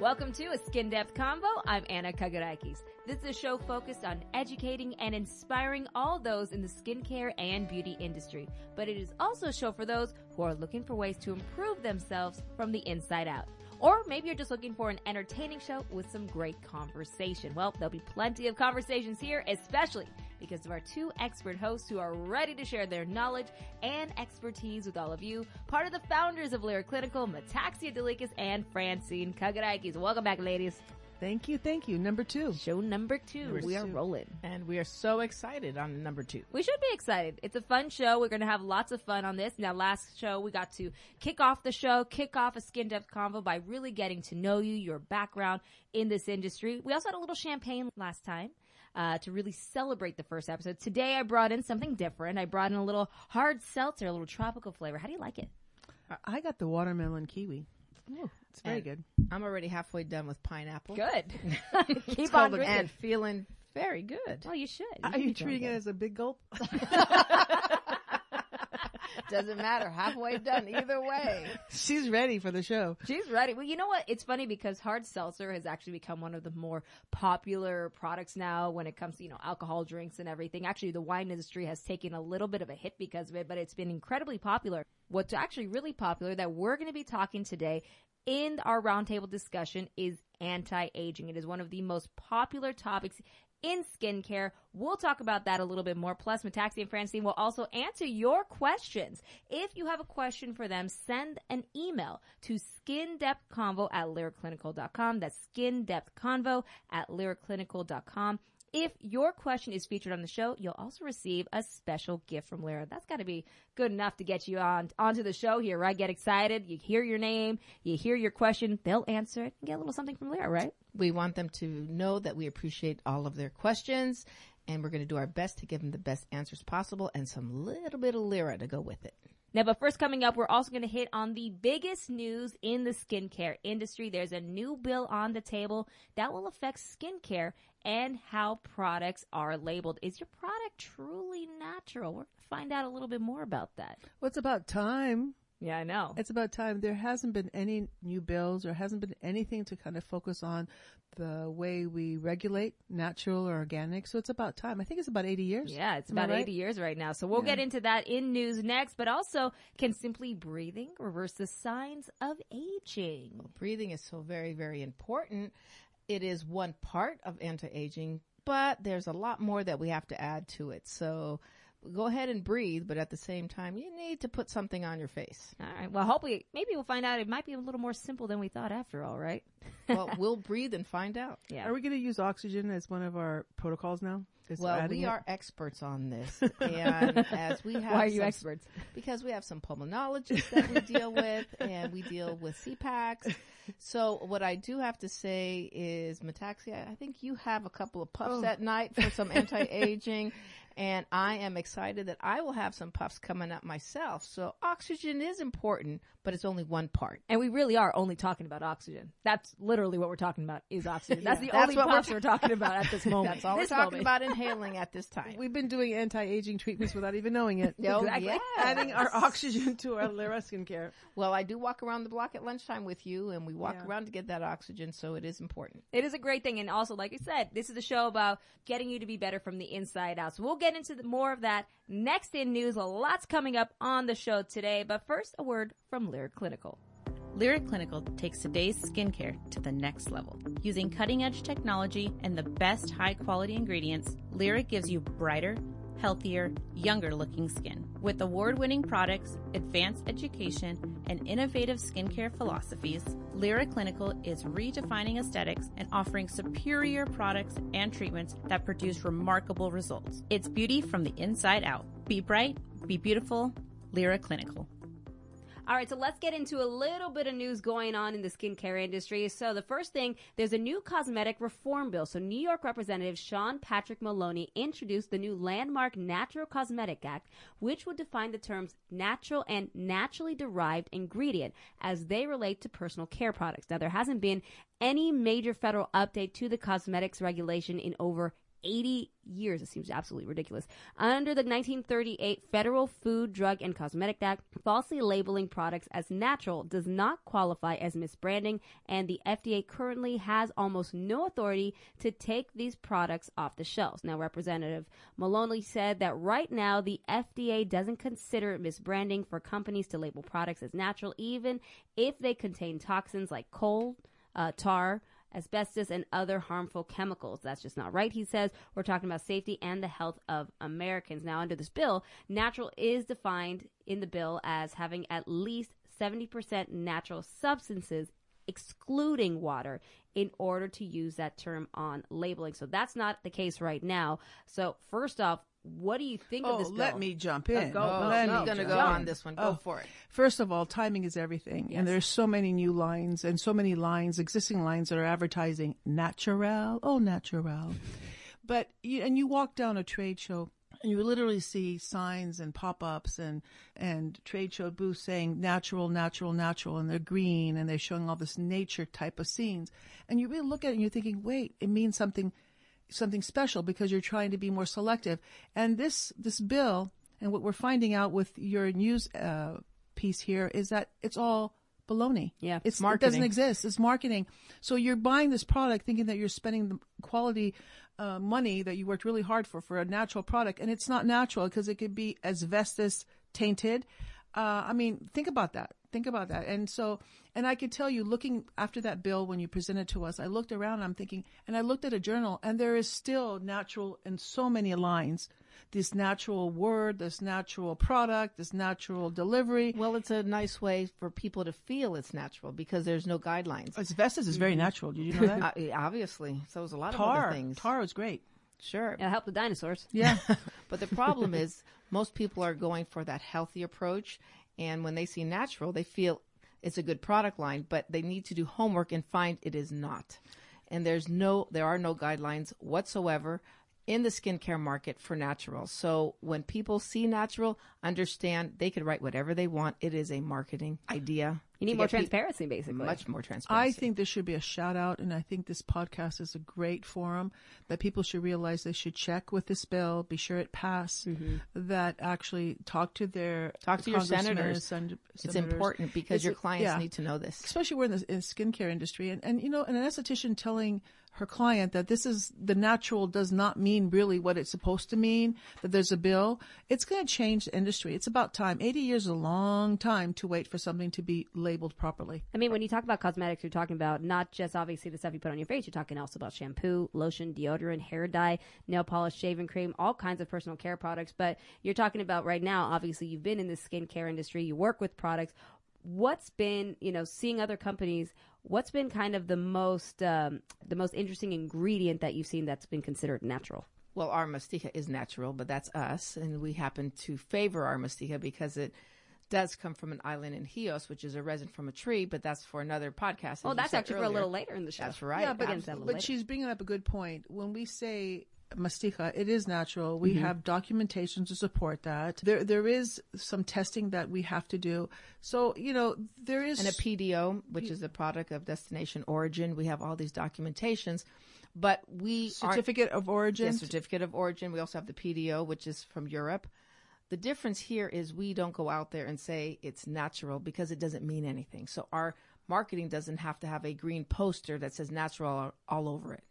Welcome to a Skin Depth Convo. I'm Anna Kagarakis. This is a show focused on educating and inspiring all those in the skincare and beauty industry. But it is also a show for those who are looking for ways to improve themselves from the inside out. Or maybe you're just looking for an entertaining show with some great conversation. Well, there'll be plenty of conversations here, especially because of our two expert hosts who are ready to share their knowledge and expertise with all of you. Part of the founders of Lira Clinical, Metaxia Dalikas and Francine Kagarakis. Welcome back, ladies. Thank you, thank you. Number two. Show number two. Number we are rolling. And we are so excited on number two. We should be excited. It's a fun show. We're going to have lots of fun on this. Now, last show, we got to kick off the show, kick off a skin depth convo by really getting to know you, your background in this industry. We also had a little champagne last time. Uh, to really celebrate the first episode. Today I brought in something different. I brought in a little hard seltzer, a little tropical flavor. How do you like it? I- I got the watermelon kiwi. Ooh, It's very and good. I'm already halfway done with pineapple. Good. Keep on drinking. and feeling very good. Well, you should. Are you treating it as a big gulp? Doesn't matter. Halfway done either way. She's ready for the show. She's ready. Well, you know what? It's funny because hard seltzer has actually become one of the more popular products now when it comes to, you know, alcohol drinks and everything. Actually, the wine industry has taken a little bit of a hit because of it, but it's been incredibly popular. What's actually really popular that we're going to be talking today in our roundtable discussion is anti-aging. It is one of the most popular topics in skincare. We'll talk about that a little bit more. Plus, Metaxi and Francine will also answer your questions. If you have a question for them, send an email to skindepthconvo at liraclinical.com. That's skindepthconvo at liraclinical.com. If your question is featured on the show, you'll also receive a special gift from Lira. That's got to be good enough to get you on onto the show here, right? Get excited. You hear your name, you hear your question, they'll answer it, and get a little something from Lira, right? We want them to know that we appreciate all of their questions and we're going to do our best to give them the best answers possible and some little bit of Lira to go with it. Now, but first coming up, we're also going to hit on the biggest news in the skincare industry. There's a new bill on the table that will affect skincare and how products are labeled. Is your product truly natural? We're going to find out a little bit more about that. Well, it's about time. Yeah, I know. It's about time. There hasn't been any new bills or hasn't been anything to kind of focus on the way we regulate natural or organic. So it's about time. I think it's about 80 years. Yeah, it's Am about right? 80 years right now. So we'll Yeah. get into that in news next, but also can simply breathing reverse the signs of aging? Breathing is so very, very important. It is one part of anti-aging, but there's a lot more that we have to add to it. So go ahead and breathe, but at the same time, you need to put something on your face. All right. Well, hopefully, maybe we'll find out it might be a little more simple than we thought after all, right? Well, we'll breathe and find out. Yeah. Are we going to use oxygen as one of our protocols now? Is Well, adding we it? are experts on this, and as we have, Why are you some- experts? Because we have some pulmonologists that we deal with, and we deal with CPAPs. So what I do have to say is, Metaxia, I think you have a couple of puffs Oh. at night for some anti-aging, and I am excited that I will have some puffs coming up myself. So oxygen is important, but it's only one part. And we really are only talking about oxygen. That's literally what we're talking about is oxygen. That's the That's only what we're puffs we're, talking about at this moment. That's all This we're talking moment. about inhaling at this time. We've been doing anti-aging treatments without even knowing it. Oh, Exactly. yes. Adding our oxygen to our Lira skincare. Well, I do walk around the block at lunchtime with you, and we walk Yeah. around to get that oxygen, so it is important. It is a great thing. And also, like I said, this is a show about getting you to be better from the inside out. So we'll get into the, more of that next in news. Lot's coming up on the show today. But first, a word from Lira Clinical. Lira Clinical takes today's skincare to the next level. Using cutting edge technology and the best high quality ingredients, Lira gives you brighter, healthier, younger looking skin. With award winning products, advanced education, and innovative skincare philosophies, Lira Clinical is redefining aesthetics and offering superior products and treatments that produce remarkable results. It's beauty from the inside out. Be bright, be beautiful, Lira Clinical. All right, so let's get into a little bit of news going on in the skincare industry. So the first thing, there's a new cosmetic reform bill. So New York Representative Sean Patrick Maloney introduced the new landmark Natural Cosmetic Act, which would define the terms natural and naturally derived ingredient as they relate to personal care products. Now there hasn't been any major federal update to the cosmetics regulation in over 80 years. It seems absolutely ridiculous. Under the 1938 Federal Food, Drug, and Cosmetic Act, falsely labeling products as natural does not qualify as misbranding, and the FDA currently has almost no authority to take these products off the shelves. Now, Representative Maloney said that right now the FDA doesn't consider misbranding for companies to label products as natural, even if they contain toxins like coal, uh, tar, asbestos, and other harmful chemicals. That's just not right, he says. We're talking about safety and the health of Americans. Now, under this bill, natural is defined in the bill as having at least 70% natural substances excluding water in order to use that term on labeling. So that's not the case right now. So first off, what do you think oh, of this bill? let me jump uh, in. go, Oh, go, let me going to go in. on this one. Go Oh. for it. First of all, timing is everything. Yes. And there's so many new lines and so many lines, existing lines that are advertising natural. Oh, natural. But, you, and you walk down a trade show and you literally see signs and pop-ups and, and trade show booths saying natural, natural, natural, and they're green and they're showing all this nature type of scenes. And you really look at it and you're thinking, wait, it means something, something special because you're trying to be more selective. And this, this bill and what we're finding out with your news, uh, piece here is that it's all baloney. Yeah. It's, marketing. it doesn't exist. It's marketing. So you're buying this product thinking that you're spending the quality uh, money that you worked really hard for for a natural product, and it's not natural because it could be asbestos tainted. Uh, I mean, think about that. Think about that. And so, and I could tell you, looking after that bill when you presented to us, I looked around. I'm thinking, and I looked at a journal, and there is still natural in so many lines. This natural word, this natural product, this natural delivery. Well, it's a nice way for people to feel it's natural because there's no guidelines. Asbestos is very natural. Did you know that? Uh, obviously, so is a lot of other things. tar is great. Sure, It'll help the dinosaurs. Yeah. But the problem is most people are going for that healthy approach. And when they see natural, they feel it's a good product line, but they need to do homework and find it is not. And there's no, there are no guidelines whatsoever in the skincare market for natural. So when people see natural, understand they could write whatever they want. It is a marketing idea. You need more get pe- transparency, basically. Much more transparency. I think there should be a shout out, and I think this podcast is a great forum that people should realize they should check with this bill, be sure it passed, that actually talk to their Mm-hmm. Talk to your congressmen and senators. it's important because It's your clients yeah. need to know this. especially we're in the in skincare industry, and and you know, and an esthetician telling her client that this is the natural does not mean really what it's supposed to mean. That there's a bill, it's going to change the industry. It's about time. Eighty years is a long time to wait for something to be labeled properly. I mean, when you talk about cosmetics, you're talking about not just obviously the stuff you put on your face. You're talking also about shampoo, lotion, deodorant, hair dye, nail polish, shaving cream, all kinds of personal care products. But you're talking about right now, obviously, you've been in the skincare industry, you work with products. What's been, you know, seeing other companies, what's been kind of the most, um, the most interesting ingredient that you've seen that's been considered natural? Well, our mastica is natural, but that's us, and we happen to favor our mastica because it does come from an island in Chios, which is a resin from a tree, but that's for another podcast. as Oh, that's said actually for a little later in the show. That's right. Yeah, but, We'll get into that but she's bringing up a good point. When we say mastica, it is natural. We Mm-hmm. have documentation to support that. There, there is some testing that we have to do. So, you know, there is And a PDO, which is the product of destination origin. We have all these documentations, but we certificate of origin. Yeah, certificate of origin. We also have the PDO, which is from Europe. The difference here is we don't go out there and say it's natural because it doesn't mean anything. So our marketing doesn't have to have a green poster that says natural all over it.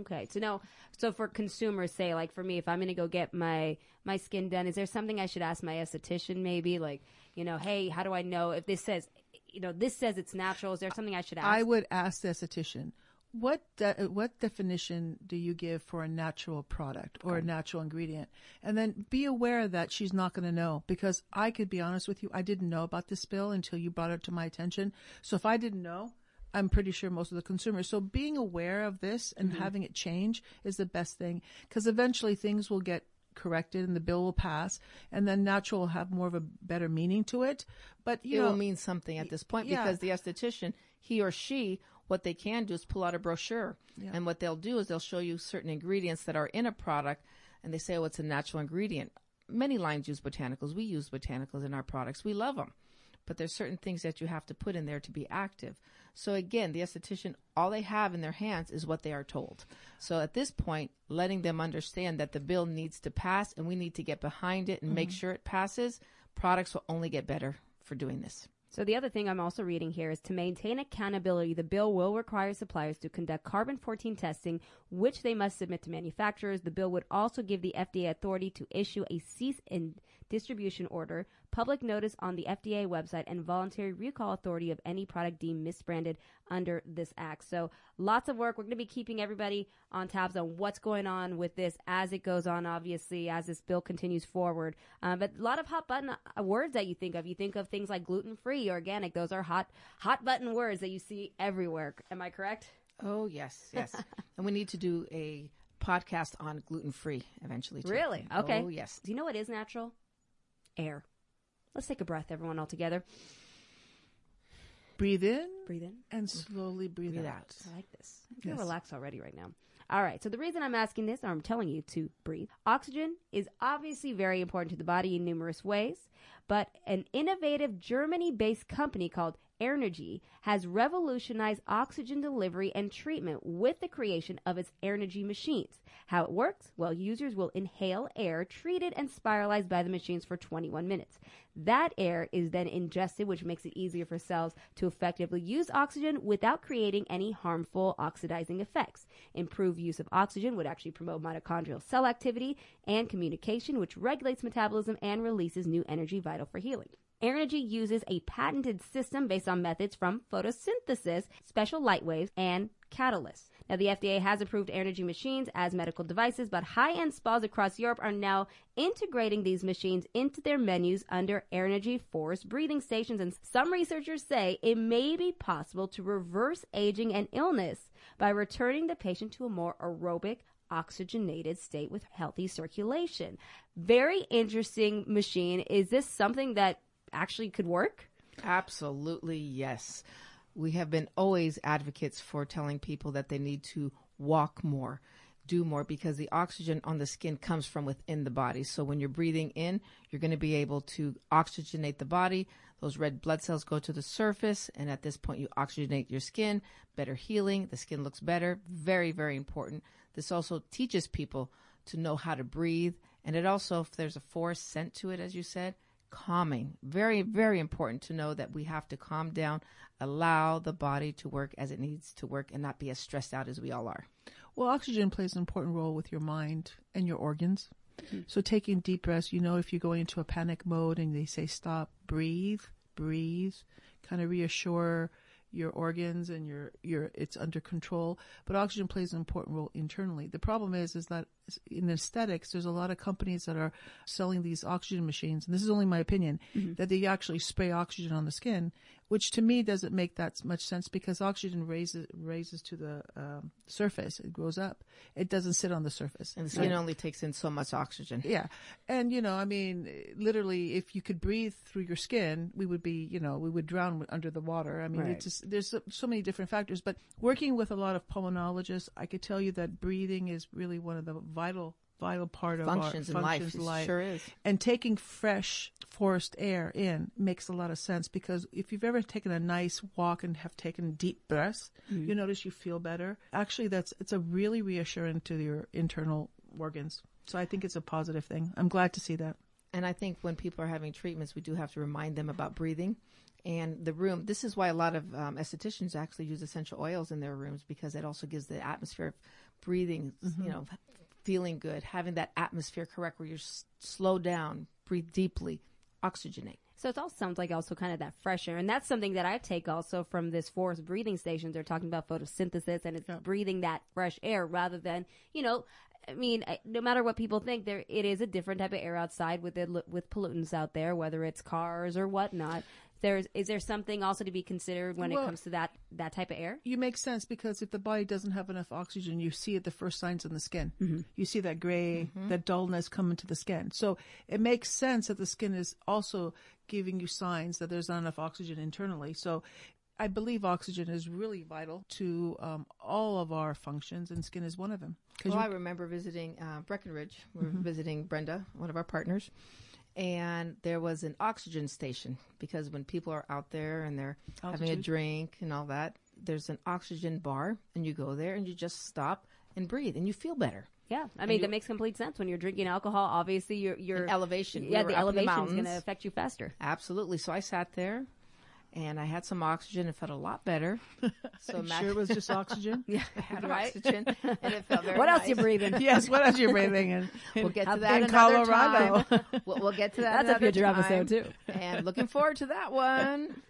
Okay. So now, so for consumers, say like for me, if I'm going to go get my my skin done, is there something I should ask my esthetician? Maybe like, you know, hey, how do I know if this says, you know, this says it's natural? Is there something I should ask? I would ask the esthetician, what de- what definition do you give for a natural product or a natural ingredient? And then be aware that she's not going to know because I could be honest with you, I didn't know about this bill until you brought it to my attention. So if I didn't know, I'm pretty sure most of the consumers. So being aware of this and mm-hmm. having it change is the best thing because eventually things will get corrected and the bill will pass and then natural will have more of a better meaning to it. But you it know, will mean something at this point yeah. because the esthetician, he or she, what they can do is pull out a brochure. And what they'll do is they'll show you certain ingredients that are in a product and they say, oh, it's a natural ingredient. Many lines use botanicals. We use botanicals in our products. We love them. But there's certain things that you have to put in there to be active. So again, the esthetician, all they have in their hands is what they are told. So at this point, letting them understand that the bill needs to pass and we need to get behind it and make mm-hmm. sure it passes, products will only get better for doing this. So the other thing I'm also reading here is to maintain accountability, the bill will require suppliers to conduct carbon 14 testing, which they must submit to manufacturers. The bill would also give the FDA authority to issue a cease and distribution order, public notice on the FDA website, and voluntary recall authority of any product deemed misbranded under this act. So lots of work. We're going to be keeping everybody on tabs on what's going on with this as it goes on, obviously, as this bill continues forward. Um, but a lot of hot button uh, words that you think of. You think of things like gluten free, organic. Those are hot, hot button words that you see everywhere. Am I correct? Oh yes, yes. and we need to do a podcast on gluten free eventually. Too. Really? Okay. Oh yes. Do you know what is natural? Air. Let's take a breath, everyone, all together. Breathe in Breathe in. and slowly breathe, Breathe out. out. I like this. I feel Yes. relaxed already right now. All right. So the reason I'm asking this, or I'm telling you to breathe, oxygen is obviously very important to the body in numerous ways. But an innovative Germany-based company called Airnergy has revolutionized oxygen delivery and treatment with the creation of its Airnergy machines. How it works? Well, users will inhale air treated and spiralized by the machines for 21 minutes. That air is then ingested, which makes it easier for cells to effectively use oxygen without creating any harmful oxidizing effects. Improved use of oxygen would actually promote mitochondrial cell activity and communication, which regulates metabolism and releases new energy vital for healing. Airnergy uses a patented system based on methods from photosynthesis, special light waves, and catalysts. Now, the FDA has approved Airnergy machines as medical devices, but high-end spas across Europe are now integrating these machines into their menus under Airnergy forced breathing stations. And some researchers say it may be possible to reverse aging and illness by returning the patient to a more aerobic, oxygenated state with healthy circulation. Very interesting machine. Is this something that actually could work? Absolutely yes. We have been always advocates for telling people that they need to walk more, do more because the oxygen on the skin comes from within the body. So when you're breathing in, you're going to be able to oxygenate the body. Those red blood cells go to the surface and at this point you oxygenate your skin, better healing, the skin looks better. Very very important. This also teaches people to know how to breathe and it also if there's a force scent to it as you said, calming. Very, very important to know that we have to calm down, allow the body to work as it needs to work, and not be as stressed out as we all are. Well, oxygen plays an important role with your mind and your organs. So taking deep breaths, you know, if you're going into a panic mode and they say stop, breathe, breathe, kind of reassure your organs and your, your, it's under control. But oxygen plays an important role internally. The problem is, is that in aesthetics, there's a lot of companies that are selling these oxygen machines. And this is only my opinion that they actually spray oxygen on the skin, which to me doesn't make that much sense because oxygen raises, raises to the um, surface. It grows up. It doesn't sit on the surface. And the skin only takes in so much oxygen. Yeah. And, you know, I mean, literally, if you could breathe through your skin, we would be, you know, we would drown under the water. I mean, Right. it's just, there's so, so many different factors. But working with a lot of pulmonologists, I could tell you that breathing is really one of the vital, vital part of Functions our life. functions in life. sure is. And taking fresh forest air in makes a lot of sense because if you've ever taken a nice walk and have taken deep breaths, you notice you feel better. Actually, that's it's a really reassuring to your internal organs. So I think it's a positive thing. I'm glad to see that. And I think when people are having treatments, we do have to remind them about breathing. And the room, this is why a lot of um, estheticians actually use essential oils in their rooms because it also gives the atmosphere of breathing, you know, feeling good, having that atmosphere correct where you're s- slow down, breathe deeply, oxygenate. So it all sounds like also kind of that fresh air. And that's something that I take also from this forest breathing stations. They're talking about photosynthesis and it's breathing that fresh air rather than, you know, I mean, no matter what people think, there it is a different type of air outside with it, with pollutants out there, whether it's cars or whatnot. There's is there something also to be considered when Well- it comes to that that type of air? You make sense because if the body doesn't have enough oxygen, you see it the first signs in the skin. You see that gray, that dullness come into the skin. So it makes sense that the skin is also giving you signs that there's not enough oxygen internally. So I believe oxygen is really vital to um, all of our functions, and skin is one of them. Well, you- I remember visiting uh, Breckenridge. We were visiting Brenda, one of our partners, and there was an oxygen station because when people are out there and they're having a drink and all that, there's an oxygen bar, and you go there and you just stop and breathe, and you feel better. Yeah, I mean you- that makes complete sense. When you're drinking alcohol, obviously your your elevation. Yeah, the up the elevation is going to affect you faster. Absolutely. So I sat there, and I had some oxygen. It felt a lot better. So sure it was just oxygen. yeah, I had Right. oxygen, and it felt very. What else nice. you breathing? yes, what else you breathing in? We'll get to in that another Colorado. time. We'll, we'll get to that. That's a future time. episode too. and looking forward to that one.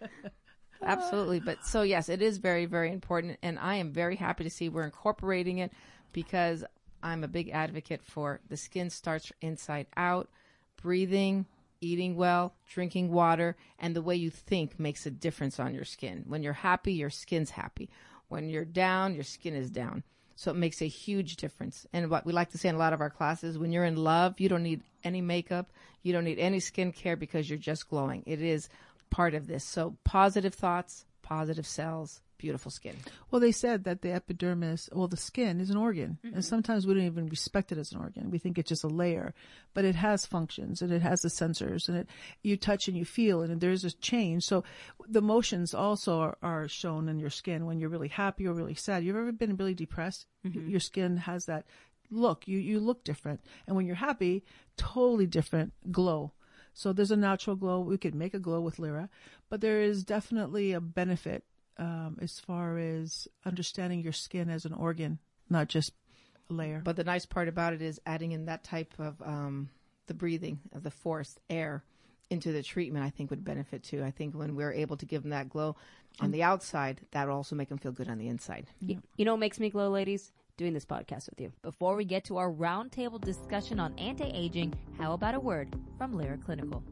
Absolutely. But so yes, it is very, very important. And I am very happy to see we're incorporating it because I'm a big advocate for the skin starts inside out, breathing, eating well, drinking water, and the way you think makes a difference on your skin. When you're happy, your skin's happy. When you're down, your skin is down. So it makes a huge difference. And what we like to say in a lot of our classes, when you're in love, you don't need any makeup, you don't need any skincare because you're just glowing. It is part of this. So positive thoughts, positive cells, beautiful skin. Well, they said that the epidermis, well, the skin is an organ, and mm-hmm. sometimes we don't even respect it as an organ. We think it's just a layer, but it has functions and it has the sensors, and it you touch and you feel, and there's a change. So the motions also are, are shown in your skin when you're really happy or really sad. You've ever been really depressed? Mm-hmm. Your skin has that look. You you look different, and when you're happy, totally different glow. So there's a natural glow. We could make a glow with Lira, but there is definitely a benefit um, as far as understanding your skin as an organ, not just a layer. But the nice part about it is adding in that type of um, the breathing of the forced air into the treatment, I think would benefit too. I think when we're able to give them that glow on the outside, that will also make them feel good on the inside. You, you know what makes me glow, ladies? Doing this podcast with you. Before we get to our roundtable discussion on anti-aging, how about a word from Lira Clinical?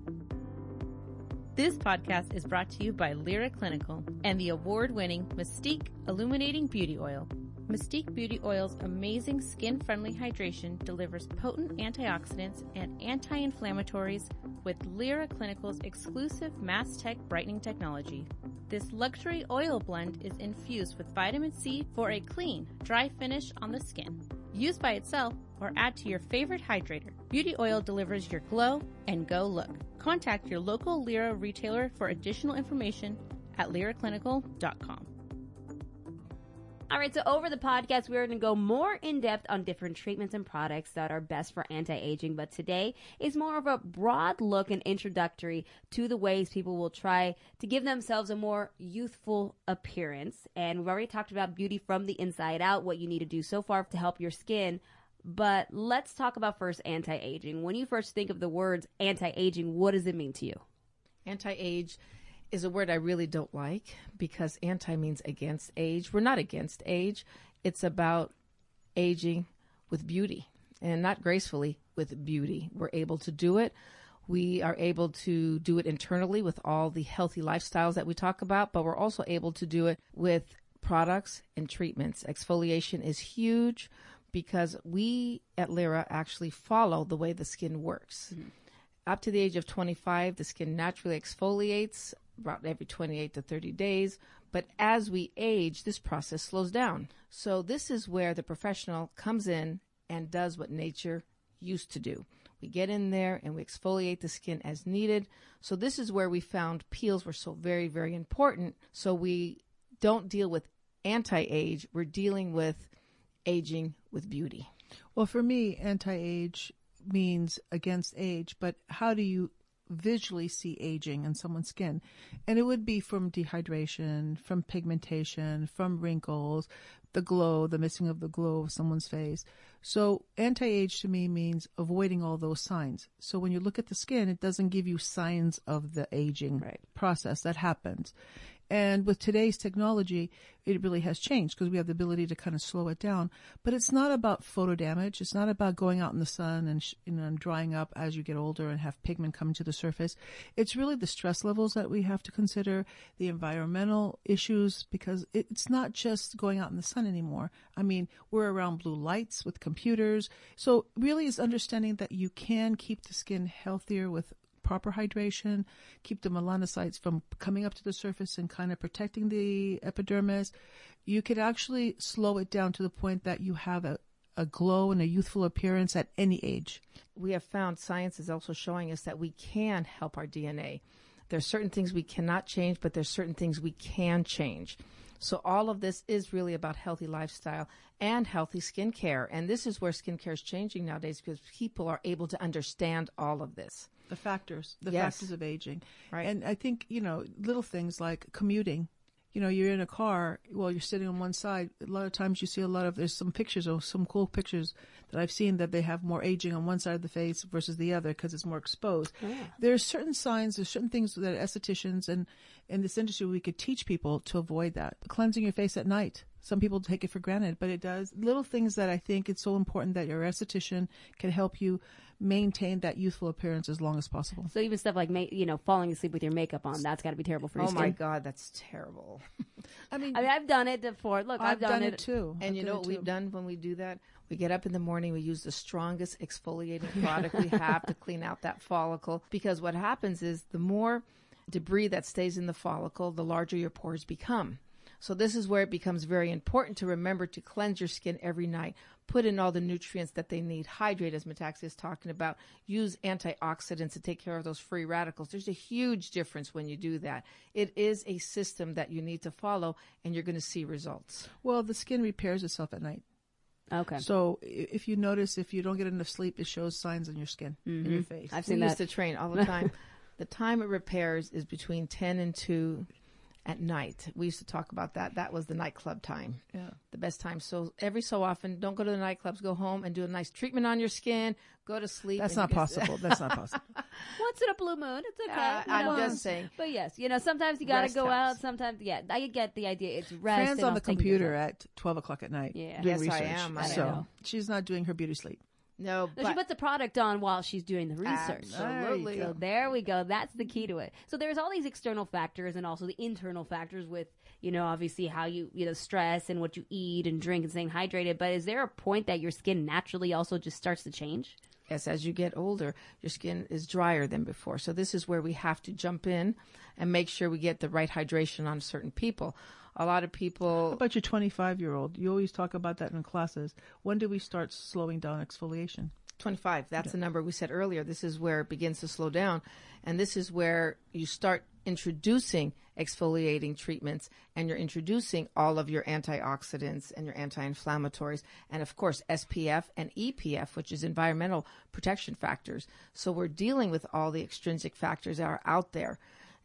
This podcast is brought to you by Lira Clinical and the award winning Mystique Illuminating Beauty Oil. Mystique Beauty Oil's amazing skin friendly hydration delivers potent antioxidants and anti inflammatories with Lira Clinical's exclusive Mass Tech brightening technology. This luxury oil blend is infused with vitamin C for a clean, dry finish on the skin. Use by itself or add to your favorite hydrator. Beauty oil delivers your glow and go look. Contact your local Lira retailer for additional information at liraclinical.com. All right, so over the podcast, we're going to go more in depth on different treatments and products that are best for anti aging. But today is more of a broad look and introductory to the ways people will try to give themselves a more youthful appearance. And we've already talked about beauty from the inside out, what you need to do so far to help your skin. But let's talk about first anti aging. When you first think of the words anti aging, what does it mean to you? Anti age is a word I really don't like because anti means against age. We're not against age, it's about aging with beauty and not gracefully with beauty. We're able to do it. We are able to do it internally with all the healthy lifestyles that we talk about, but we're also able to do it with products and treatments. Exfoliation is huge because we at Lira actually follow the way the skin works. Mm-hmm. Up to the age of 25, the skin naturally exfoliates about every 28 to 30 days. But as we age, this process slows down. So, this is where the professional comes in and does what nature used to do. We get in there and we exfoliate the skin as needed. So, this is where we found peels were so very, very important. So, we don't deal with anti age, we're dealing with aging with beauty. Well, for me, anti-age means against age, but how do you visually see aging in someone's skin? And it would be from dehydration, from pigmentation, from wrinkles, the glow, the missing of the glow of someone's face. So anti-age to me means avoiding all those signs. So when you look at the skin, it doesn't give you signs of the aging Right. process that happens. And with today's technology, it really has changed because we have the ability to kind of slow it down. But it's not about photo damage. It's not about going out in the sun and, sh- and drying up as you get older and have pigment coming to the surface. It's really the stress levels that we have to consider, the environmental issues, because it, it's not just going out in the sun anymore. I mean, we're around blue lights with computers. So really is understanding that you can keep the skin healthier with proper hydration, keep the melanocytes from coming up to the surface and kind of protecting the epidermis, you could actually slow it down to the point that you have a, a glow and a youthful appearance at any age. we have found science is also showing us that we can help our DNA. There's certain things we cannot change, but there's certain things we can change. So all of this is really about healthy lifestyle and healthy skincare. And this is where skincare is changing nowadays because people are able to understand all of this. The factors, the Yes. factors of aging. Right. And I think, you know, little things like commuting. You know, you're in a car, well, you're sitting on one side. A lot of times you see a lot of, there's some pictures or some cool pictures that I've seen that they have more aging on one side of the face versus the other because it's more exposed. There are certain signs, there's certain things that estheticians and in this industry we could teach people to avoid that. Cleansing your face at night. Some people take it for granted, but it does. Little things that I think it's so important that your esthetician can help you maintain that youthful appearance as long as possible. So even stuff like, ma- you know, falling asleep with your makeup on, that's got to be terrible for your oh skin. Oh skin. my God, that's terrible. I mean, I mean, I've done it before. Look, I've, I've done it too. And I've you know what too. we've done when we do that? We get up in the morning, we use the strongest exfoliating product we have to clean out that follicle. Because what happens is the more debris that stays in the follicle, the larger your pores become. So this is where it becomes very important to remember to cleanse your skin every night. Put in all the nutrients that they need. Hydrate, as Metaxia is talking about. Use antioxidants to take care of those free radicals. There's a huge difference when you do that. It is a system that you need to follow, and you're going to see results. Well, the skin repairs itself at night. Okay. So if you notice, if you don't get enough sleep, it shows signs on your skin, in mm-hmm. your face. I've we seen used to train all the time. the time it repairs is between 10 and 2 at night. We used to talk about that. That was the nightclub time. Yeah. The best time. So every so often, don't go to the nightclubs, go home and do a nice treatment on your skin, go to sleep. That's not possible. That's not possible. Once in a blue moon, it's okay. Uh, I'm know. just saying. But yes, you know, sometimes you got to Rest go out. Sometimes, yeah, I get the idea. It's rest. Fran's on the computer at 12 o'clock at night Yeah. doing Yes, I am. I so know. she's not doing her beauty sleep. No, No, but she puts the product on while she's doing the research. Absolutely. So there we go. That's the key to it. So there's all these external factors and also the internal factors with, you know, obviously how you, you know, stress and what you eat and drink and staying hydrated. But is there a point that your skin naturally also just starts to change? Yes, as you get older, your skin is drier than before. So this is where we have to jump in and make sure we get the right hydration on certain people. A lot of people How about your 25 year old? You always talk about that in classes. When do we start slowing down exfoliation? 25 that's the number we said earlier this is where it begins to slow down and this is where you start introducing exfoliating treatments and you're introducing all of your antioxidants and your anti-inflammatories and of course SPF and EPF which is environmental protection factors so we're dealing with all the extrinsic factors that are out there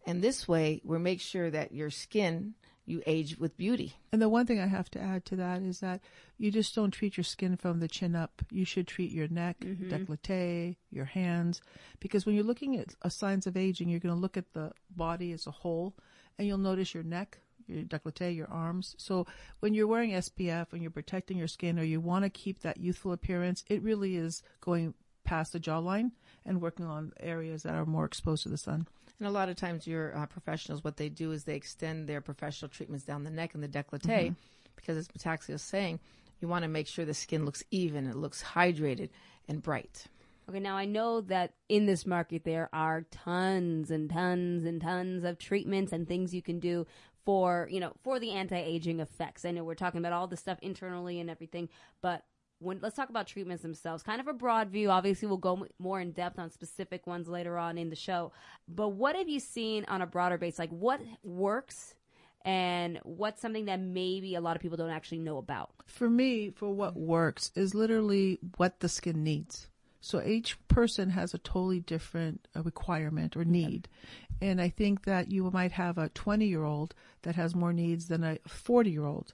and this way we make sure that your skin you age with beauty And the one thing I have to add to that is that you just don't treat your skin from the chin up. You should treat your neck, décolleté, your hands, because when you're looking at uh, signs of aging, you're going to look at the body as a whole, and you'll notice your neck, your décolleté, your arms. So when you're wearing SPF and you're protecting your skin, or you want to keep that youthful appearance, it really is going past the jawline and working on areas that are more exposed to the sun. And a lot of times, your uh, professionals, what they do is they extend their professional treatments down the neck and the décolleté, because as Metaxia is saying, you want to make sure the skin looks even, it looks hydrated and bright. Okay, now I know that in this market there are tons and tons and tons of treatments and things you can do for, you know, for the anti-aging effects. I know we're talking about all the stuff internally and everything, but when let's talk about treatments themselves. Kind of a broad view. Obviously, we'll go m- more in depth on specific ones later on in the show. But what have you seen on a broader base? Like what works and what's something that maybe a lot of people don't actually know about? for me, for what works is literally what the skin needs. So each person has a totally different uh, requirement or need. And I think that you might have a 20 year old that has more needs than a 40 year old.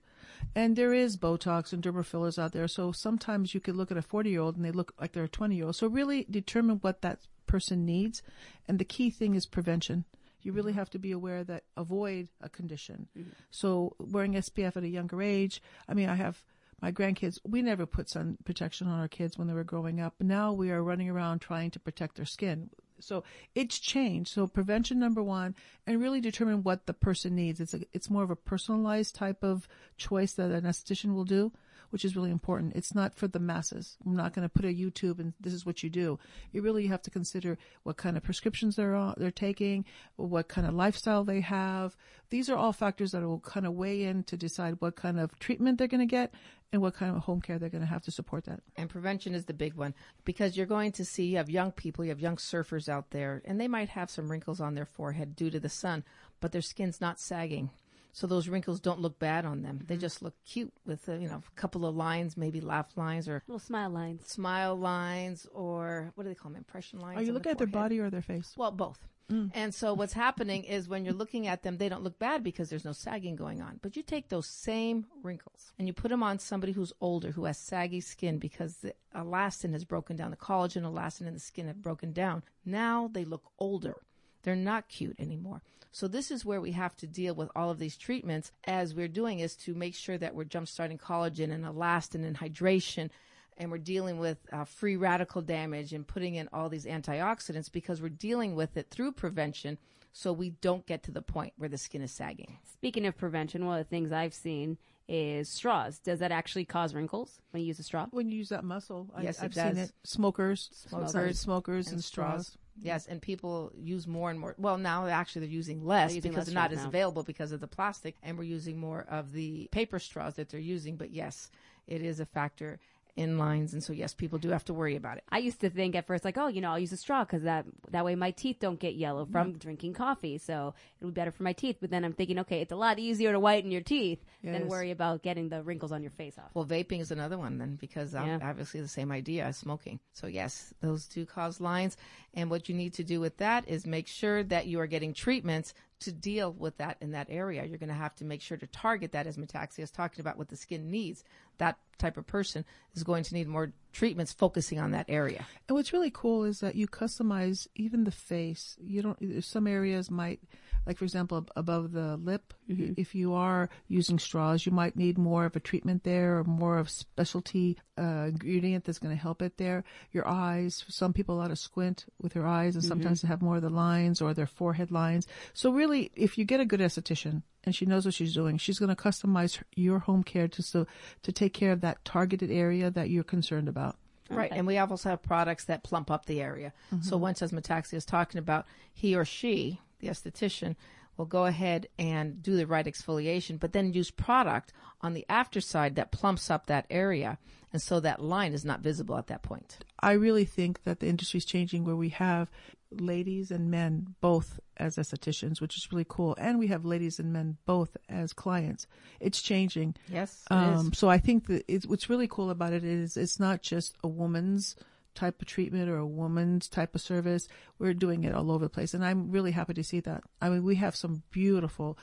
And there is Botox and derma fillers out there. So sometimes you could look at a 40 year old and they look like they're a 20 year old. So really determine what that person needs. And the key thing is prevention. You really have to be aware that avoid a condition. So wearing SPF at a younger age. I mean, I have my grandkids. We never put sun protection on our kids when they were growing up. Now we are running around trying to protect their skin. So it's changed. So prevention number one, and really determine what the person needs. It's a, it's more of a personalized type of choice that an esthetician will do. Which is really important. It's not for the masses. I'm not going to put a YouTube and this is what you do. You really have to consider what kind of prescriptions they're they're taking, what kind of lifestyle they have. These are all factors that will kind of weigh in to decide what kind of treatment they're going to get and what kind of home care they're going to have to support that. And prevention is the big one because you're going to see you have young people, you have young surfers out there, and they might have some wrinkles on their forehead due to the sun, but their skin's not sagging. So those wrinkles don't look bad on them. They mm-hmm. just look cute with a, you know a couple of lines, maybe laugh lines or Little smile lines. smile lines or what do they call them? Impression lines. Are you looking the at their body or their face? Well, both. Mm. And so what's happening is when you're looking at them, they don't look bad because there's no sagging going on. But you take those same wrinkles and you put them on somebody who's older, who has saggy skin because the elastin has broken down. The collagen, elastin in the skin have broken down. Now they look older. They're not cute anymore. So this is where we have to deal with all of these treatments as we're doing is to make sure that we're jumpstarting collagen and elastin and hydration and we're dealing with uh, free radical damage and putting in all these antioxidants because we're dealing with it through prevention so we don't get to the point where the skin is sagging. Speaking of prevention, one of the things I've seen is straws. Does that actually cause wrinkles when you use a straw? When you use that muscle, I, Yes, it I've seen does. it. Smokers, Smokers smokers, smokers, and, straws. Yes, and people use more and more. Well, now actually they're using less They're using because less they're not as now. available because of the plastic, and we're using more of the paper straws that they're using. But yes, it is a factor in lines, and so yes, people do have to worry about it. I used to think at first, like, oh, you know, I'll use a straw because that that way my teeth don't get yellow from drinking coffee, so it'll be better for my teeth. But then I'm thinking, okay, it's a lot easier to whiten your teeth than worry about getting the wrinkles on your face off. Well, vaping is another one then because Yeah. obviously the same idea as smoking. So yes, those do cause lines. And what you need to do with that is make sure that you are getting treatments to deal with that in that area. You're going to have to make sure to target that as Metaxia is talking about what the skin needs. That type of person is going to need more treatments focusing on that area. And what's really cool is that you customize even the face. You don't. Some areas might, like for example, above the lip. If you are using straws, you might need more of a treatment there, or more of specialty uh, ingredient that's going to help it there. Your eyes. Some people a lot of squint with their eyes, and sometimes they have more of the lines or their forehead lines. So really, if you get a good esthetician and she knows what she's doing, she's going to customize your home care to so to take care of that targeted area that you're concerned about. Right. And we also have products that plump up the area. So mm-hmm. once, as Metaxia is talking about, he or she, the esthetician, will go ahead and do the right exfoliation, but then use product on the after side that plumps up that area. And so that line is not visible at that point. I really think that the industry is changing where we have ladies and men both as estheticians, which is really cool. And we have ladies and men both as clients. It's changing. Yes, it is. Um, so I think that it's, what's really cool about it is it's not just a woman's type of treatment or a woman's type of service. We're doing it all over the place. And I'm really happy to see that. I mean, we have some beautiful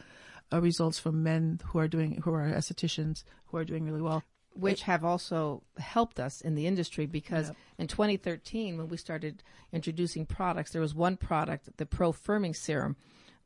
uh, results from men who are doing, who are estheticians who are doing really well. which have also helped us in the industry because in 2013 when we started introducing products there was one product the pro firming serum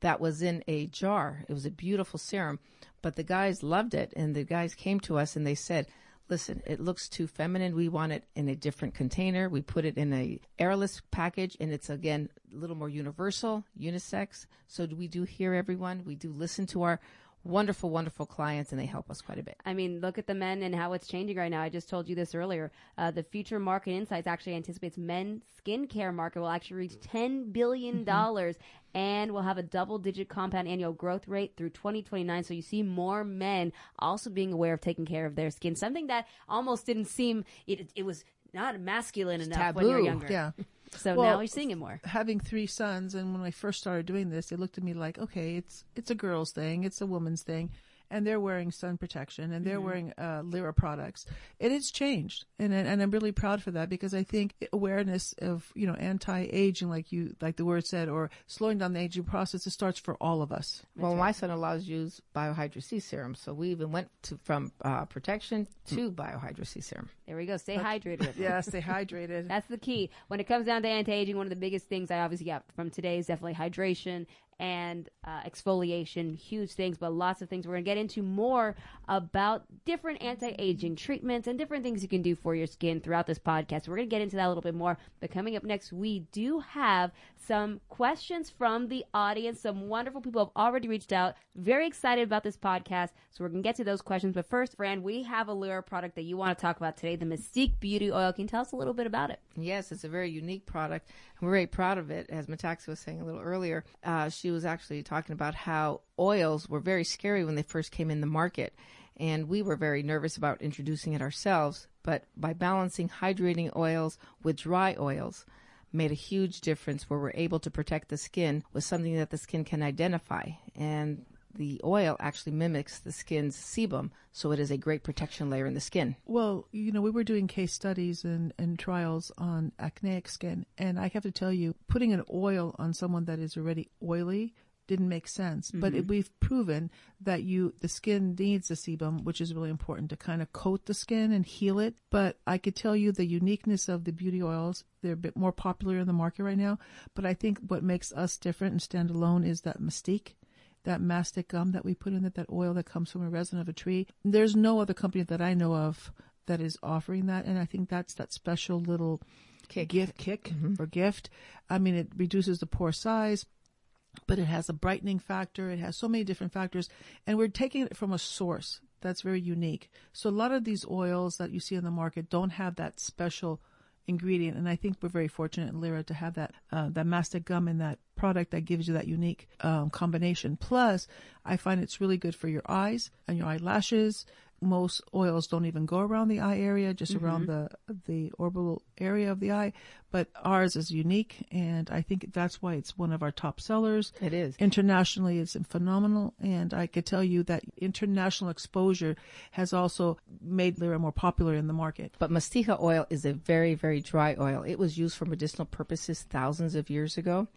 that was in a jar it was a beautiful serum but the guys loved it and the guys came to us and they said listen it looks too feminine. We want it in a different container. We put it in a airless package and it's again a little more universal unisex. So we do hear everyone. We do listen to our wonderful wonderful clients and they help us quite a bit I mean, look at the men and how it's changing right now. I just told you this earlier. Uh, the future market insights actually anticipates men's skincare market will actually reach $10 billion and will have a double digit compound annual growth rate through 2029. So you see more men also being aware of taking care of their skin, something that almost didn't seem, it, it was not masculine enough when you're younger. Yeah. So Well, now you're seeing it more. having three sons and when I first started doing this, they looked at me like, okay, it's it's a girl's thing, it's a woman's thing, and they're wearing sun protection and they're wearing uh, Lira products. It has changed, and and I'm really proud for that because I think awareness of you know anti-aging, like you like the word said, or slowing down the aging process, it starts for all of us. Well, my son-in-law used Biohydra C serum, so we even went to from uh, protection to Biohydra C serum. There we go. Stay hydrated. Yeah, stay hydrated. That's the key. When it comes down to anti-aging, one of the biggest things I obviously got from today is definitely hydration and uh, exfoliation. Huge things, but lots of things. We're going to get into more about different anti-aging treatments and different things you can do for your skin throughout this podcast. We're going to get into that a little bit more. But coming up next, we do have some questions from the audience. Some wonderful people have already reached out. Very excited about this podcast. So we're going to get to those questions. But first, Fran, we have a Lira product that you want to talk about today, the Mystique Beauty Oil. Can you tell us a little bit about it? Yes, it's a very unique product. We're very proud of it. As Metaxa was saying a little earlier, uh, she was actually talking about how oils were very scary when they first came in the market. And we were very nervous about introducing it ourselves. But by balancing hydrating oils with dry oils, made a huge difference where we're able to protect the skin with something that the skin can identify. And the oil actually mimics the skin's sebum, so it is a great protection layer in the skin. Well, you know, we were doing case studies and, and trials on acneic skin, and I have to tell you, putting an oil on someone that is already oily didn't make sense. But it, we've proven that you the skin needs the sebum, which is really important to kind of coat the skin and heal it. But I could tell you the uniqueness of the beauty oils. They're a bit more popular in the market right now. But I think what makes us different and stand alone is that mystique that mastic gum that we put in it, that oil that comes from a resin of a tree. There's no other company that I know of that is offering that, and I think that's that special little Kick. gift kick mm-hmm. or gift. I mean, it reduces the pore size, but it has a brightening factor. It has so many different factors, and we're taking it from a source that's very unique. So a lot of these oils that you see in the market don't have that special ingredient, and I think we're very fortunate in Lira to have that uh, that mastic gum in that product that gives you that unique um, combination. Plus, I find it's really good for your eyes and your eyelashes. Most oils don't even go around the eye area, just mm-hmm. around the the orbital area of the eye. But ours is unique, and I think that's why it's one of our top sellers. It is. Internationally, it's phenomenal, and I could tell you that international exposure has also made Lira more popular in the market. But mastiha oil is a very, very dry oil. It was used for medicinal purposes thousands of years ago.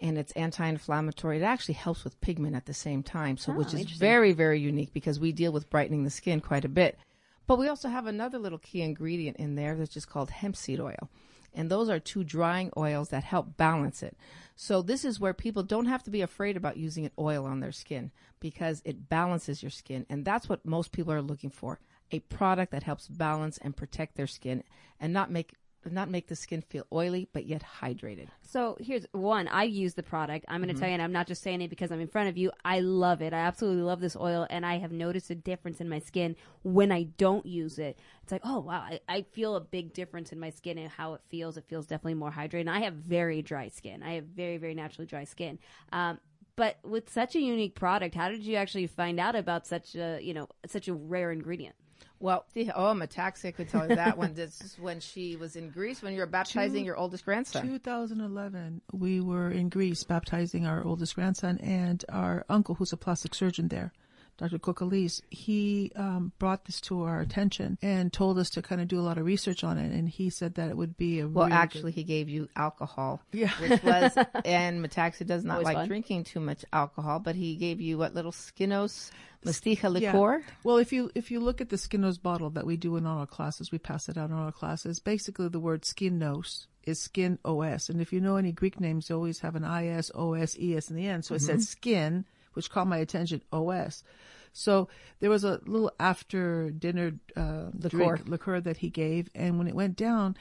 And it's anti-inflammatory. It actually helps with pigment at the same time. So, which oh, is very, very unique because we deal with brightening the skin quite a bit. But we also have another little key ingredient in there that's just called hemp seed oil. And those are two drying oils that help balance it. So this is where people don't have to be afraid about using an oil on their skin because it balances your skin. And that's what most people are looking for. A product that helps balance and protect their skin and not make not make the skin feel oily but yet hydrated. So here's one. I use the product. I'm going to tell you, and I'm not just saying it because I'm in front of you. I love it. I absolutely love this oil, and I have noticed a difference in my skin when I don't use it. It's like, oh wow, I, I feel a big difference in my skin and how it feels. It feels definitely more hydrated. And I have very dry skin. I have very, very naturally dry skin. Um, but with such a unique product, how did you actually find out about such a you know such a rare ingredient? Well, see, oh, Metaxia could tell you that one. This is when she was in Greece when you were baptizing Two- your oldest grandson. 2011, we were in Greece baptizing our oldest grandson, and our uncle, who's a plastic surgeon there, Dr. Kokalis, he um, brought this to our attention and told us to kind of do a lot of research on it. And he said that it would be a Well, really good- actually, he gave you alcohol. Yeah. Which was, and Metaxia does not Always like fun. drinking too much alcohol, but he gave you what little Skinos Mastiha Yeah. liqueur? Well, if you if you look at the Skinos bottle that we do in all our classes, we pass it out in all our classes. Basically, the word Skinos is skin os, and if you know any Greek names, they always have an is, os, es in the end. So it said skin, which caught my attention, os. So there was a little after dinner uh, Liqueur. drink liqueur that he gave, and when it went down.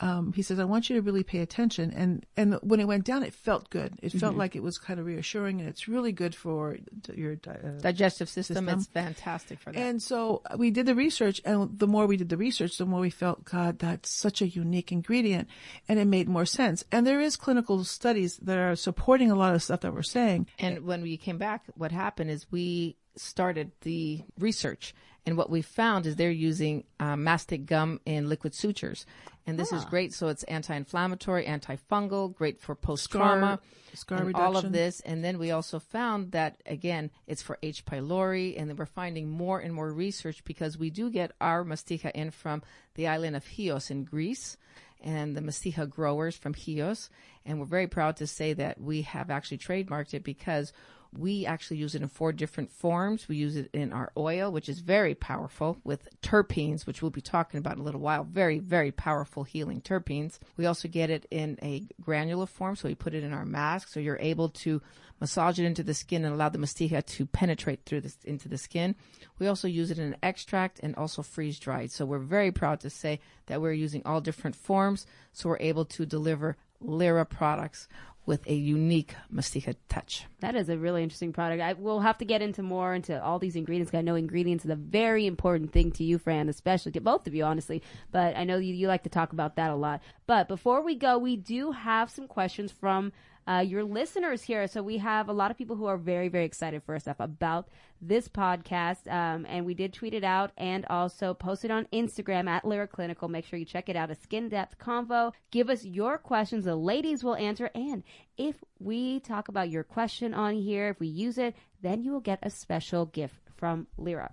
Um, he says, "I want you to really pay attention." And and when it went down, it felt good. It felt like it was kind of reassuring, and it's really good for your uh, Digestive system. System. It's fantastic for that. and so we did the research, and the more we did the research, the more we felt, God, that's such a unique ingredient, and it made more sense. And there is clinical studies that are supporting a lot of stuff that we're saying. And when we came back, what happened is we started the research, and what we found is they're using uh, mastic gum in liquid sutures, and this is great. So it's anti-inflammatory, antifungal, great for post trauma, scar all of this. And then we also found that again, it's for H. pylori, and then we're finding more and more research because we do get our mastiha in from the island of Chios in Greece and the mastiha growers from Chios. And we're very proud to say that we have actually trademarked it because we actually use it in four different forms. We use it in our oil, which is very powerful with terpenes, which we'll be talking about in a little while. Very, very powerful healing terpenes. We also get it in a granular form. So we put it in our mask. So you're able to massage it into the skin and allow the mastiha to penetrate through this into the skin. We also use it in an extract and also freeze dried. So we're very proud to say that we're using all different forms. So we're able to deliver Lira products with a unique mastiha touch. That is a really interesting product. I will have to get into more into all these ingredients. I know ingredients is a very important thing to you, Fran, especially to both of you, honestly. But I know you, you like to talk about that a lot. But before we go, we do have some questions from uh, your listeners here. So we have a lot of people who are very, very excited for stuff about this podcast. Um, and we did tweet it out and also post it on Instagram at Lira Clinical. Make sure you check it out. A skin depth convo. Give us your questions. The ladies will answer. And if we talk about your question on here, if we use it, then you will get a special gift from Lira.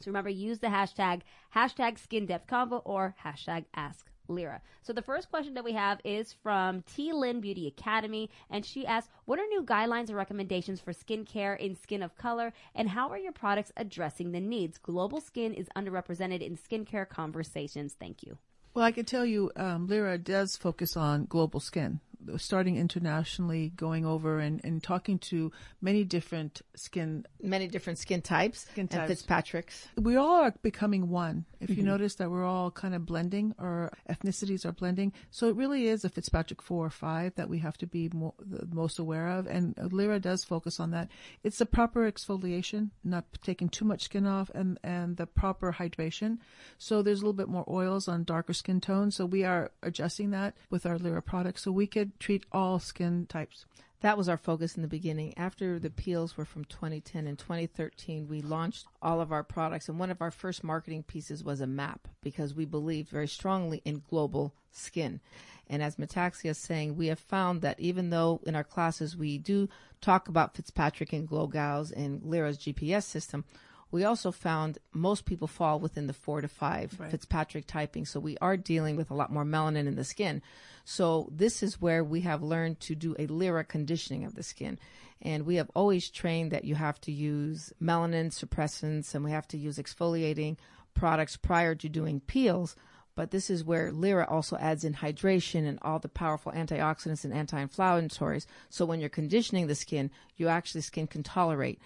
So remember, use the hashtag, hashtag skin depth convo or hashtag ask Lira. So the first question that we have is from T. Lynn Beauty Academy, and she asks, "What are new guidelines or recommendations for skincare in skin of color, and how are your products addressing the needs? Global skin is underrepresented in skincare conversations. Thank you." Well, I can tell you, um, Lira does focus on global skin starting internationally, going over and, and talking to many different skin many different skin types Skin types. and Fitzpatrick's. we all are becoming one. If you mm-hmm. notice that we're all kind of blending, our ethnicities are blending. So it really is a Fitzpatrick four or five that we have to be mo- most aware of. And Lira does focus on that. It's the proper exfoliation, not taking too much skin off, and and the proper hydration. So there's a little bit more oils on darker skin tones. So we are adjusting that with our Lira products, so we could treat all skin types. That was our focus in the beginning. After the peels were from 2010 and 2013, we launched all of our products. And one of our first marketing pieces was a map because we believed very strongly in global skin. And as Metaxia is saying, we have found that even though in our classes we do talk about Fitzpatrick and Glogau's and Lira's GPS system, we also found most people fall within the four to five Right. Fitzpatrick typing. So we are dealing with a lot more melanin in the skin. So this is where we have learned to do a Lira conditioning of the skin. And we have always trained that you have to use melanin suppressants and we have to use exfoliating products prior to doing peels. But this is where Lira also adds in hydration and all the powerful antioxidants and anti-inflammatories. So when you're conditioning the skin, you actually skin can tolerate,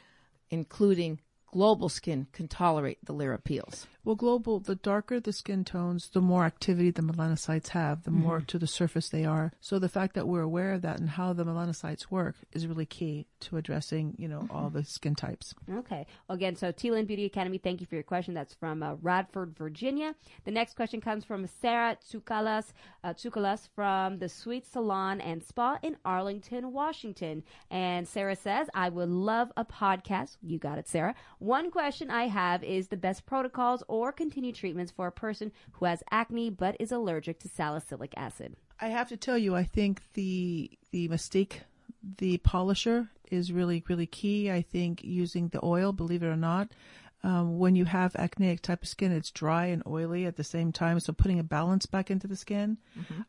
including global skin can tolerate the Lira peels. Well, global, the darker the skin tones, the more activity the melanocytes have, the more to the surface they are. So the fact that we're aware of that and how the melanocytes work is really key to addressing, you know, all the skin types. Okay. Again, so T Lynn Beauty Academy, thank you for your question. That's from uh, Radford, Virginia. The next question comes from Sarah Tsukalas, uh, Tsukalas from the Sweet Salon and Spa in Arlington, Washington. And Sarah says, I would love a podcast. You got it, Sarah. One question I have is the best protocols or continued treatments for a person who has acne but is allergic to salicylic acid. I have to tell you, I think the the mistake, the polisher is really really key. I think using the oil, believe it or not, um, when you have acneic type of skin, it's dry and oily at the same time. So putting a balance back into the skin,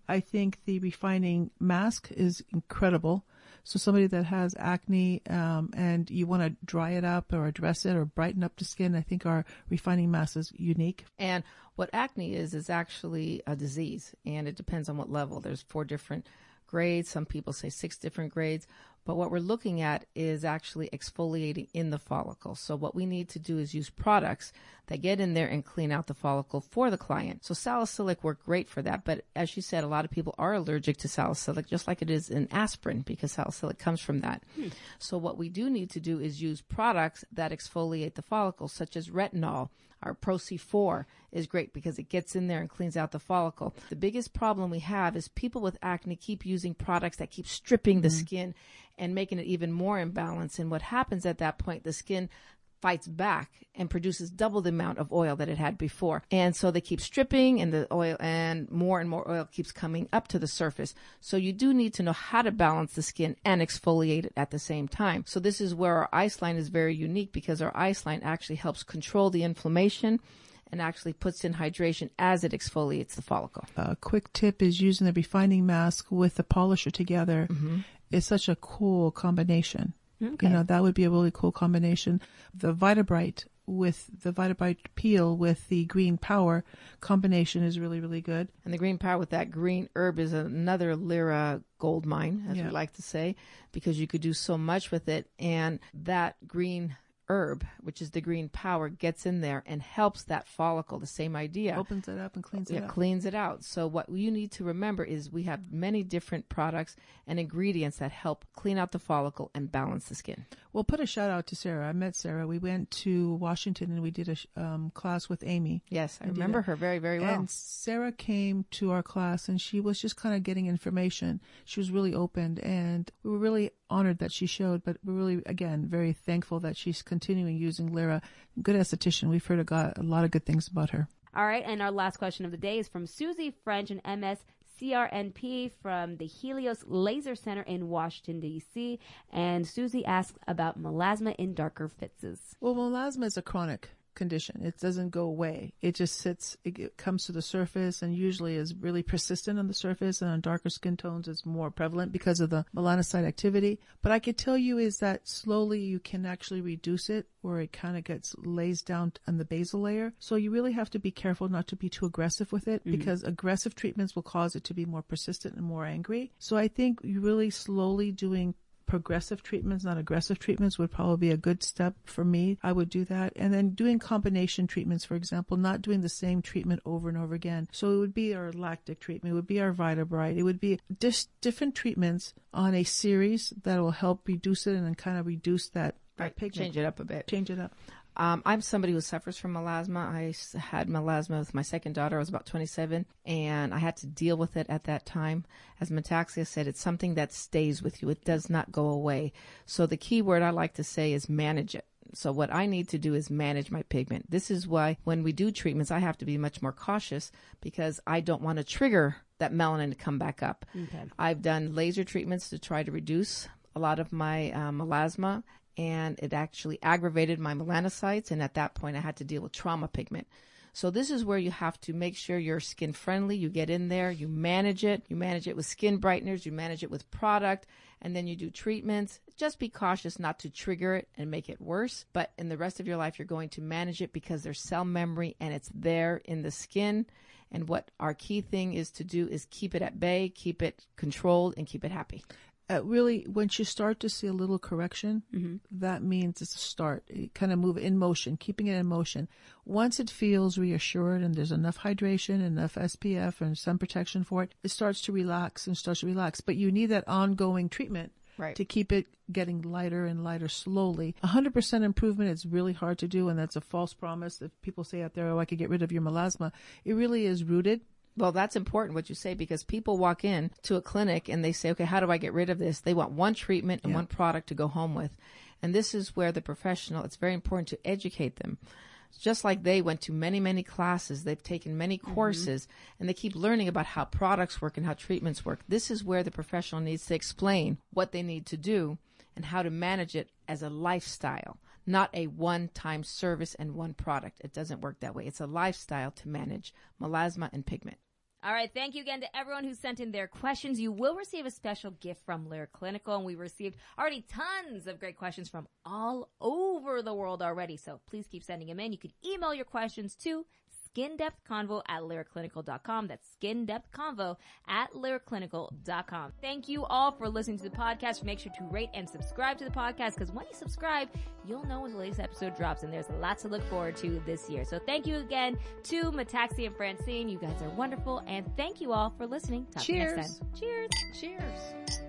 I think the refining mask is incredible. So somebody that has acne um, and you want to dry it up or address it or brighten up the skin, I think our refining mask is unique. And what acne is is actually a disease, and it depends on what level. There's four different grades. Some people say six different grades. But what we're looking at is actually exfoliating in the follicle. So what we need to do is use products that get in there and clean out the follicle for the client. So salicylic work great for that. But as you said, a lot of people are allergic to salicylic, just like it is in aspirin, because salicylic comes from that. Hmm. So what we do need to do is use products that exfoliate the follicle, such as retinol. Our Pro C4 is great because it gets in there and cleans out the follicle. The biggest problem we have is people with acne keep using products that keep stripping the hmm. skin and making it even more imbalanced. And what happens at that point, the skin fights back and produces double the amount of oil that it had before. And so they keep stripping and the oil and more and more oil keeps coming up to the surface. So you do need to know how to balance the skin and exfoliate it at the same time. So this is where our ice line is very unique because our ice line actually helps control the inflammation and actually puts in hydration as it exfoliates the follicle. A quick tip is using the refining mask with the polisher together. Mm-hmm. It's such a cool combination. Okay. You know, that would be a really cool combination. The Vitabrite with the Vitabrite peel with the green power combination is really, really good. And the green power with that green herb is another Lira gold mine, as Yeah. we like to say, because you could do so much with it. And that green herb, which is the green power, gets in there and helps that follicle. The same idea. Opens it up and cleans it Yeah, up. cleans it out. So what you need to remember is we have many different products and ingredients that help clean out the follicle and balance the skin. Well, put a shout out to Sarah. I met Sarah. We went to Washington and we did a um, class with Amy. Yes, I I remember her very, very well. And Sarah came to our class and she was just kind of getting information. She was really open and we were really honored that she showed, but we're really, again, very thankful that she's continuing using Lira. Good esthetician. We've heard a, got a lot of good things about her. All right, and our last question of the day is from Susie French and MS CRNP from the Helios Laser Center in Washington, D.C. And Susie asks about melasma in darker phases. Well, melasma is a chronic condition. It doesn't go away. It just sits, it, comes to the surface and usually is really persistent on the surface and on darker skin tones is more prevalent because of the melanocyte activity. But I could tell you is that slowly you can actually reduce it where it kind of gets lays down on the basal layer. So you really have to be careful not to be too aggressive with it mm-hmm. because aggressive treatments will cause it to be more persistent and more angry. So I think you really slowly doing progressive treatments, not aggressive treatments, would probably be a good step for me. I would do that. And then doing combination treatments, for example, not doing the same treatment over and over again. So it would be our lactic treatment, it would be our Vitabrite. it would be just different treatments on a series that will help reduce it and then kind of reduce that, that Right, pigment. change it up a bit. Change it up. Um, I'm somebody who suffers from melasma. I had melasma with my second daughter. I was about 27, and I had to deal with it at that time. As Metaxia said, it's something that stays with you. It does not go away. So the key word I like to say is manage it. So what I need to do is manage my pigment. This is why when we do treatments, I have to be much more cautious because I don't want to trigger that melanin to come back up. Okay. I've done laser treatments to try to reduce a lot of my um, melasma, and it actually aggravated my melanocytes. And at that point, I had to deal with trauma pigment. So this is where you have to make sure you're skin friendly. You get in there, you manage it, you manage it with skin brighteners, you manage it with product, and then you do treatments. Just be cautious not to trigger it and make it worse. But in the rest of your life, you're going to manage it because there's cell memory and it's there in the skin. And what our key thing is to do is keep it at bay, keep it controlled, and keep it happy. Uh, really, once you start to see a little correction, that means it's a start. You kind of move in motion, keeping it in motion. Once it feels reassured and there's enough hydration, enough SPF, and sun protection for it, it starts to relax and starts to relax. But you need that ongoing treatment Right. to keep it getting lighter and lighter slowly. 100% improvement is really hard to do, and that's a false promise that people say out there, oh, I could get rid of your melasma. It really is rooted Well, that's important what you say because people walk in to a clinic and they say, okay, how do I get rid of this? They want one treatment and Yeah. one product to go home with. And this is where the professional, it's very important to educate them. Just like they went to many, many classes, they've taken many mm-hmm. courses, and they keep learning about how products work and how treatments work. This is where the professional needs to explain what they need to do and how to manage it as a lifestyle, not a one time service and one product. It doesn't work that way. It's a lifestyle to manage melasma and pigment. All right. Thank you again to everyone who sent in their questions. You will receive a special gift from Lira Clinical, and we received already tons of great questions from all over the world already. So please keep sending them in. You can email your questions to skin depth convo at liraclinical.com. That's skin depth convo at liraclinical.com. Thank you all for listening to the podcast. Make sure to rate and subscribe to the podcast because when you subscribe, you'll know when the latest episode drops and there's a lot to look forward to this year. So thank you again to Metaxi and Francine. You guys are wonderful and thank you all for listening. Talk to you next Cheers. Cheers. Cheers.